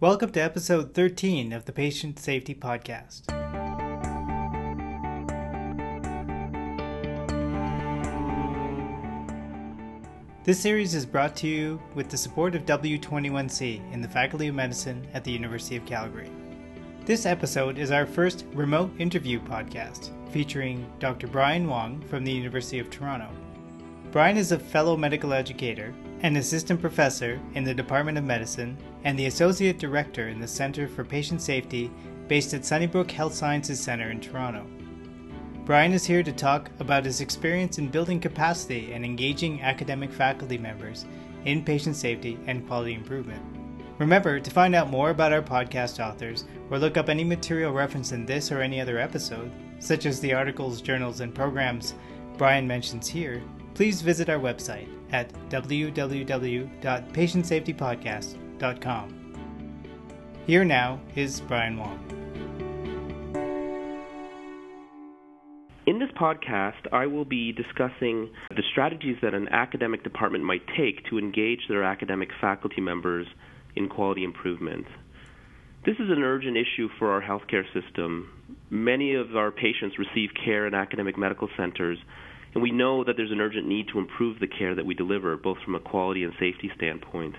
Welcome to episode 13 of the Patient Safety Podcast. This series is brought to you with the support of W21C in the Faculty of Medicine at the University of Calgary. This episode is our first remote interview podcast featuring Dr. Brian Wong from the University of Toronto. Brian is a fellow medical educator, an assistant professor in the Department of Medicine, and the associate director in the Center for Patient Safety based at Sunnybrook Health Sciences Center in Toronto. Brian is here to talk about his experience in building capacity and engaging academic faculty members in patient safety and quality improvement. Remember to find out more about our podcast authors or look up any material referenced in this or any other episode, such as the articles, journals, and programs Brian mentions here, please visit our website at www.patientsafetypodcast.com. Here now is Brian Wong. In this podcast, I will be discussing the strategies that an academic department might take to engage their academic faculty members in quality improvement. This is an urgent issue for our healthcare system. Many of our patients receive care in academic medical centers, and we know that there's an urgent need to improve the care that we deliver, both from a quality and safety standpoint.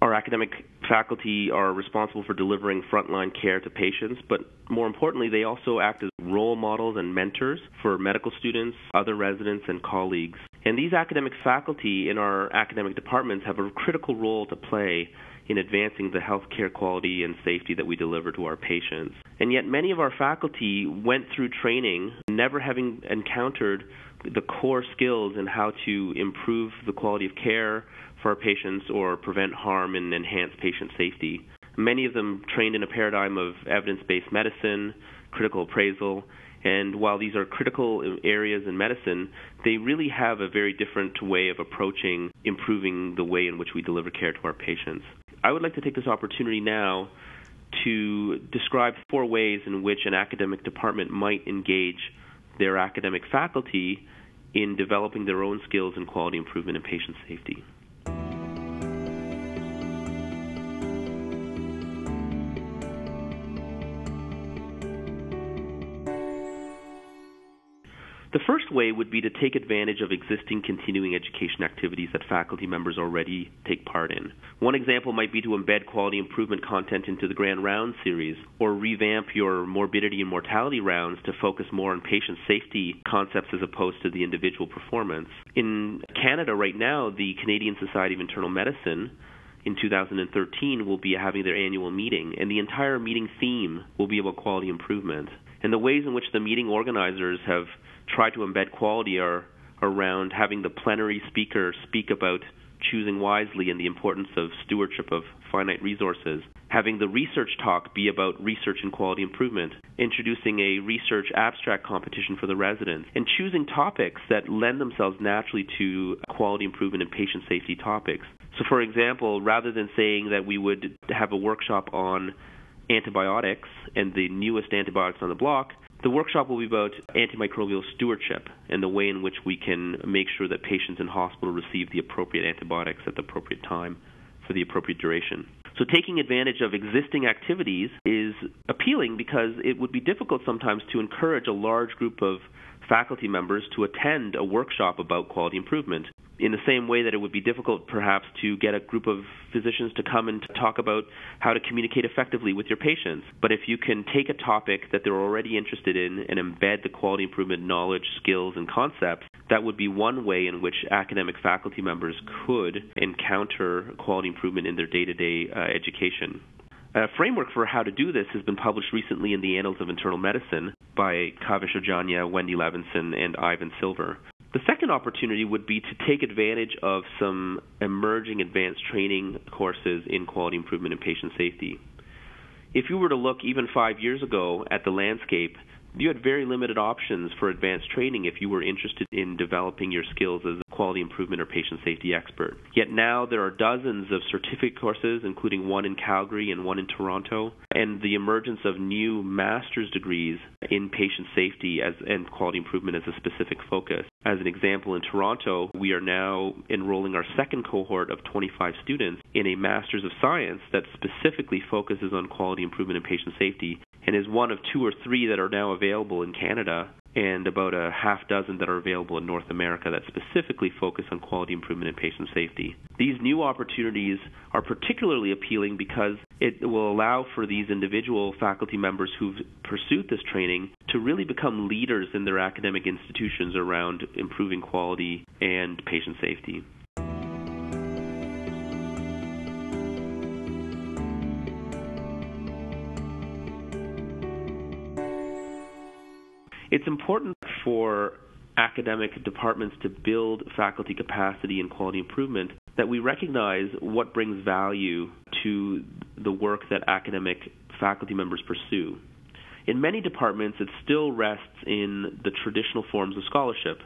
Our academic faculty are responsible for delivering frontline care to patients, but more importantly, they also act as role models and mentors for medical students, other residents, and colleagues. And these academic faculty in our academic departments have a critical role to play in advancing the healthcare quality and safety that we deliver to our patients. And yet, many of our faculty went through training never having encountered the core skills in how to improve the quality of care for our patients or prevent harm and enhance patient safety. Many of them trained in a paradigm of evidence based medicine, critical appraisal, and while these are critical areas in medicine, they really have a very different way of approaching improving the way in which we deliver care to our patients. I would like to take this opportunity now to describe four ways in which an academic department might engage their academic faculty in developing their own skills in quality improvement and patient safety. The first way would be to take advantage of existing continuing education activities that faculty members already take part in. One example might be to embed quality improvement content into the Grand Round series, or revamp your morbidity and mortality rounds to focus more on patient safety concepts as opposed to the individual performance. In Canada right now, the Canadian Society of Internal Medicine in 2013 will be having their annual meeting, and the entire meeting theme will be about quality improvement. And the ways in which the meeting organizers have try to embed quality are around having the plenary speaker speak about choosing wisely and the importance of stewardship of finite resources, having the research talk be about research and quality improvement, introducing a research abstract competition for the residents, and choosing topics that lend themselves naturally to quality improvement and patient safety topics. So, for example, rather than saying that we would have a workshop on antibiotics and the newest antibiotics on the block, the workshop will be about antimicrobial stewardship and the way in which we can make sure that patients in hospital receive the appropriate antibiotics at the appropriate time for the appropriate duration. So, taking advantage of existing activities is appealing because it would be difficult sometimes to encourage a large group of faculty members to attend a workshop about quality improvement in the same way that it would be difficult perhaps to get a group of physicians to come and to talk about how to communicate effectively with your patients. But if you can take a topic that they're already interested in and embed the quality improvement knowledge, skills, and concepts, that would be one way in which academic faculty members could encounter quality improvement in their day to day education. A framework for how to do this has been published recently in the Annals of Internal Medicine by Kaveh Shojania, Wendy Levinson, and Ivan Silver. The second opportunity would be to take advantage of some emerging advanced training courses in quality improvement and patient safety. If you were to look even five years ago at the landscape, you had very limited options for advanced training if you were interested in developing your skills as quality improvement or patient safety expert. Yet now there are dozens of certificate courses, including one in Calgary and one in Toronto, and the emergence of new master's degrees in patient safety as, and quality improvement as a specific focus. As an example, in Toronto, we are now enrolling our second cohort of 25 students in a Master's of Science that specifically focuses on quality improvement and patient safety and is one of two or three that are now available in Canada and about a half dozen that are available in North America that specifically focus on quality improvement and patient safety. These new opportunities are particularly appealing because it will allow for these individual faculty members who've pursued this training to really become leaders in their academic institutions around improving quality and patient safety. It's important for academic departments to build faculty capacity and quality improvement that we recognize what brings value to the work that academic faculty members pursue. In many departments, it still rests in the traditional forms of scholarship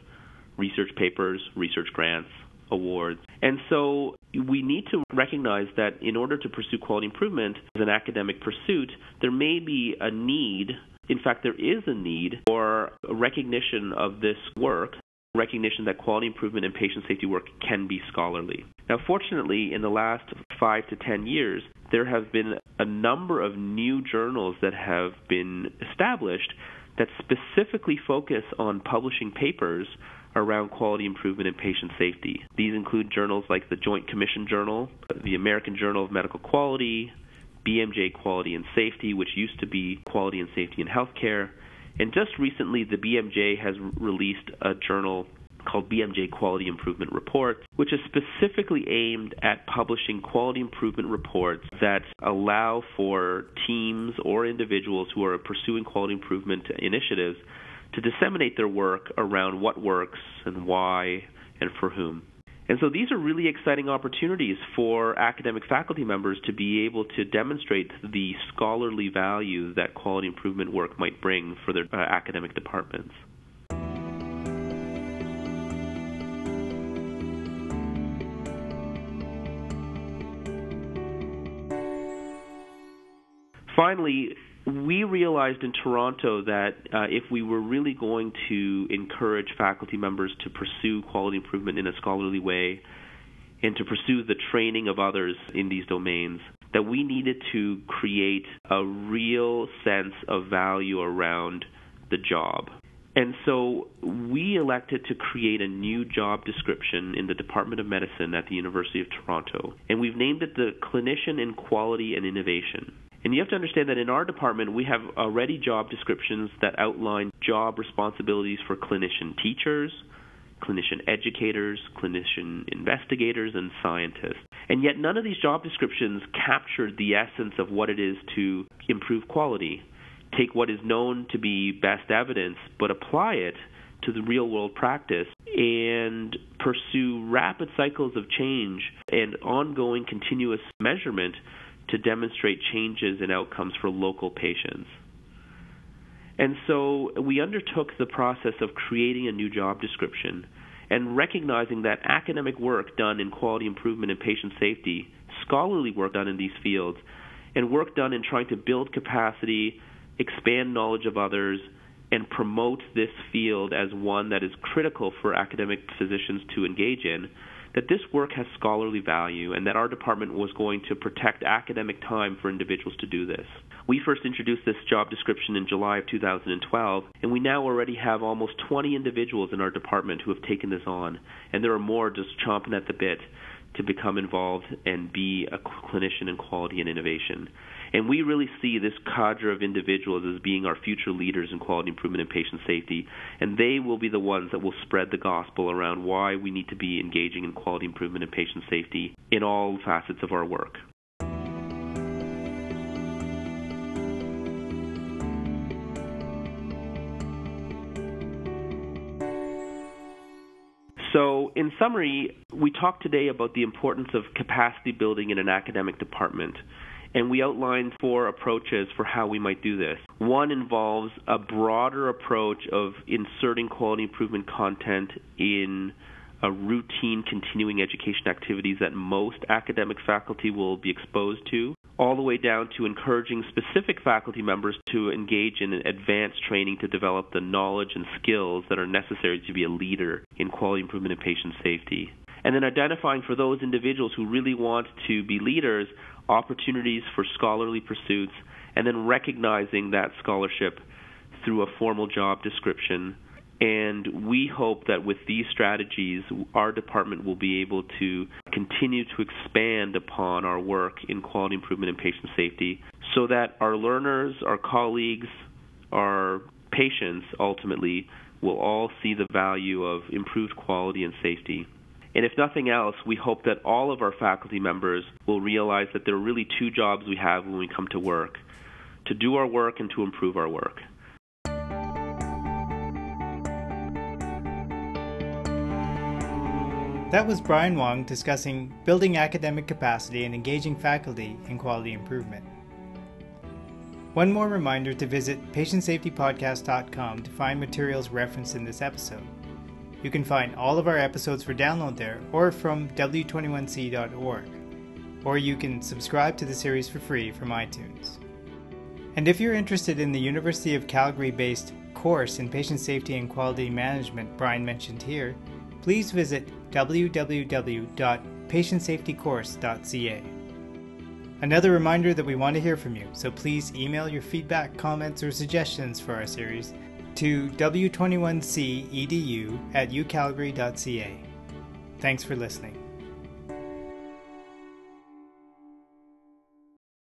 research papers, research grants, awards. And so we need to recognize that in order to pursue quality improvement as an academic pursuit, there may be a need in fact, there is a need for recognition of this work, recognition that quality improvement and patient safety work can be scholarly. Now, fortunately, in the last five to ten years, there have been a number of new journals that have been established that specifically focus on publishing papers around quality improvement and patient safety. These include journals like the Joint Commission Journal, the American Journal of Medical Quality, BMJ Quality and Safety, which used to be Quality and Safety in Healthcare. And just recently, the BMJ has released a journal called BMJ Quality Improvement Reports, which is specifically aimed at publishing quality improvement reports that allow for teams or individuals who are pursuing quality improvement initiatives to disseminate their work around what works and why and for whom. And so these are really exciting opportunities for academic faculty members to be able to demonstrate the scholarly value that quality improvement work might bring for their uh, academic departments. Finally, we realized in Toronto that uh, if we were really going to encourage faculty members to pursue quality improvement in a scholarly way and to pursue the training of others in these domains, that we needed to create a real sense of value around the job. And so we elected to create a new job description in the Department of Medicine at the University of Toronto. And we've named it the Clinician in Quality and Innovation. And you have to understand that in our department, we have already job descriptions that outline job responsibilities for clinician teachers, clinician educators, clinician investigators, and scientists. And yet, none of these job descriptions captured the essence of what it is to improve quality. Take what is known to be best evidence, but apply it to the real world practice and pursue rapid cycles of change and ongoing continuous measurement to demonstrate changes in outcomes for local patients. And so we undertook the process of creating a new job description and recognizing that academic work done in quality improvement and patient safety, scholarly work done in these fields, and work done in trying to build capacity, expand knowledge of others, and promote this field as one that is critical for academic physicians to engage in that this work has scholarly value and that our department was going to protect academic time for individuals to do this. We first introduced this job description in July of 2012, and we now already have almost 20 individuals in our department who have taken this on, and there are more just chomping at the bit to become involved and be a clinician in quality and innovation. And we really see this cadre of individuals as being our future leaders in quality improvement and patient safety. And they will be the ones that will spread the gospel around why we need to be engaging in quality improvement and patient safety in all facets of our work. In summary, we talked today about the importance of capacity building in an academic department and we outlined four approaches for how we might do this. One involves a broader approach of inserting quality improvement content in routine continuing education activities that most academic faculty will be exposed to, all the way down to encouraging specific faculty members to engage in advanced training to develop the knowledge and skills that are necessary to be a leader in quality improvement and patient safety. And then identifying for those individuals who really want to be leaders opportunities for scholarly pursuits, and then recognizing that scholarship through a formal job description and we hope that with these strategies, our department will be able to continue to expand upon our work in quality improvement and patient safety so that our learners, our colleagues, our patients ultimately will all see the value of improved quality and safety. And if nothing else, we hope that all of our faculty members will realize that there are really two jobs we have when we come to work to do our work and to improve our work. That was Brian Wong discussing building academic capacity and engaging faculty in quality improvement. One more reminder to visit patientsafetypodcast.com to find materials referenced in this episode. You can find all of our episodes for download there or from w21c.org. Or you can subscribe to the series for free from iTunes. And if you're interested in the University of Calgary based course in patient safety and quality management Brian mentioned here, please visit www.patientsafetycourse.ca. Another reminder that we want to hear from you, so please email your feedback, comments, or suggestions for our series to w21cedu at ucalgary.ca. Thanks for listening.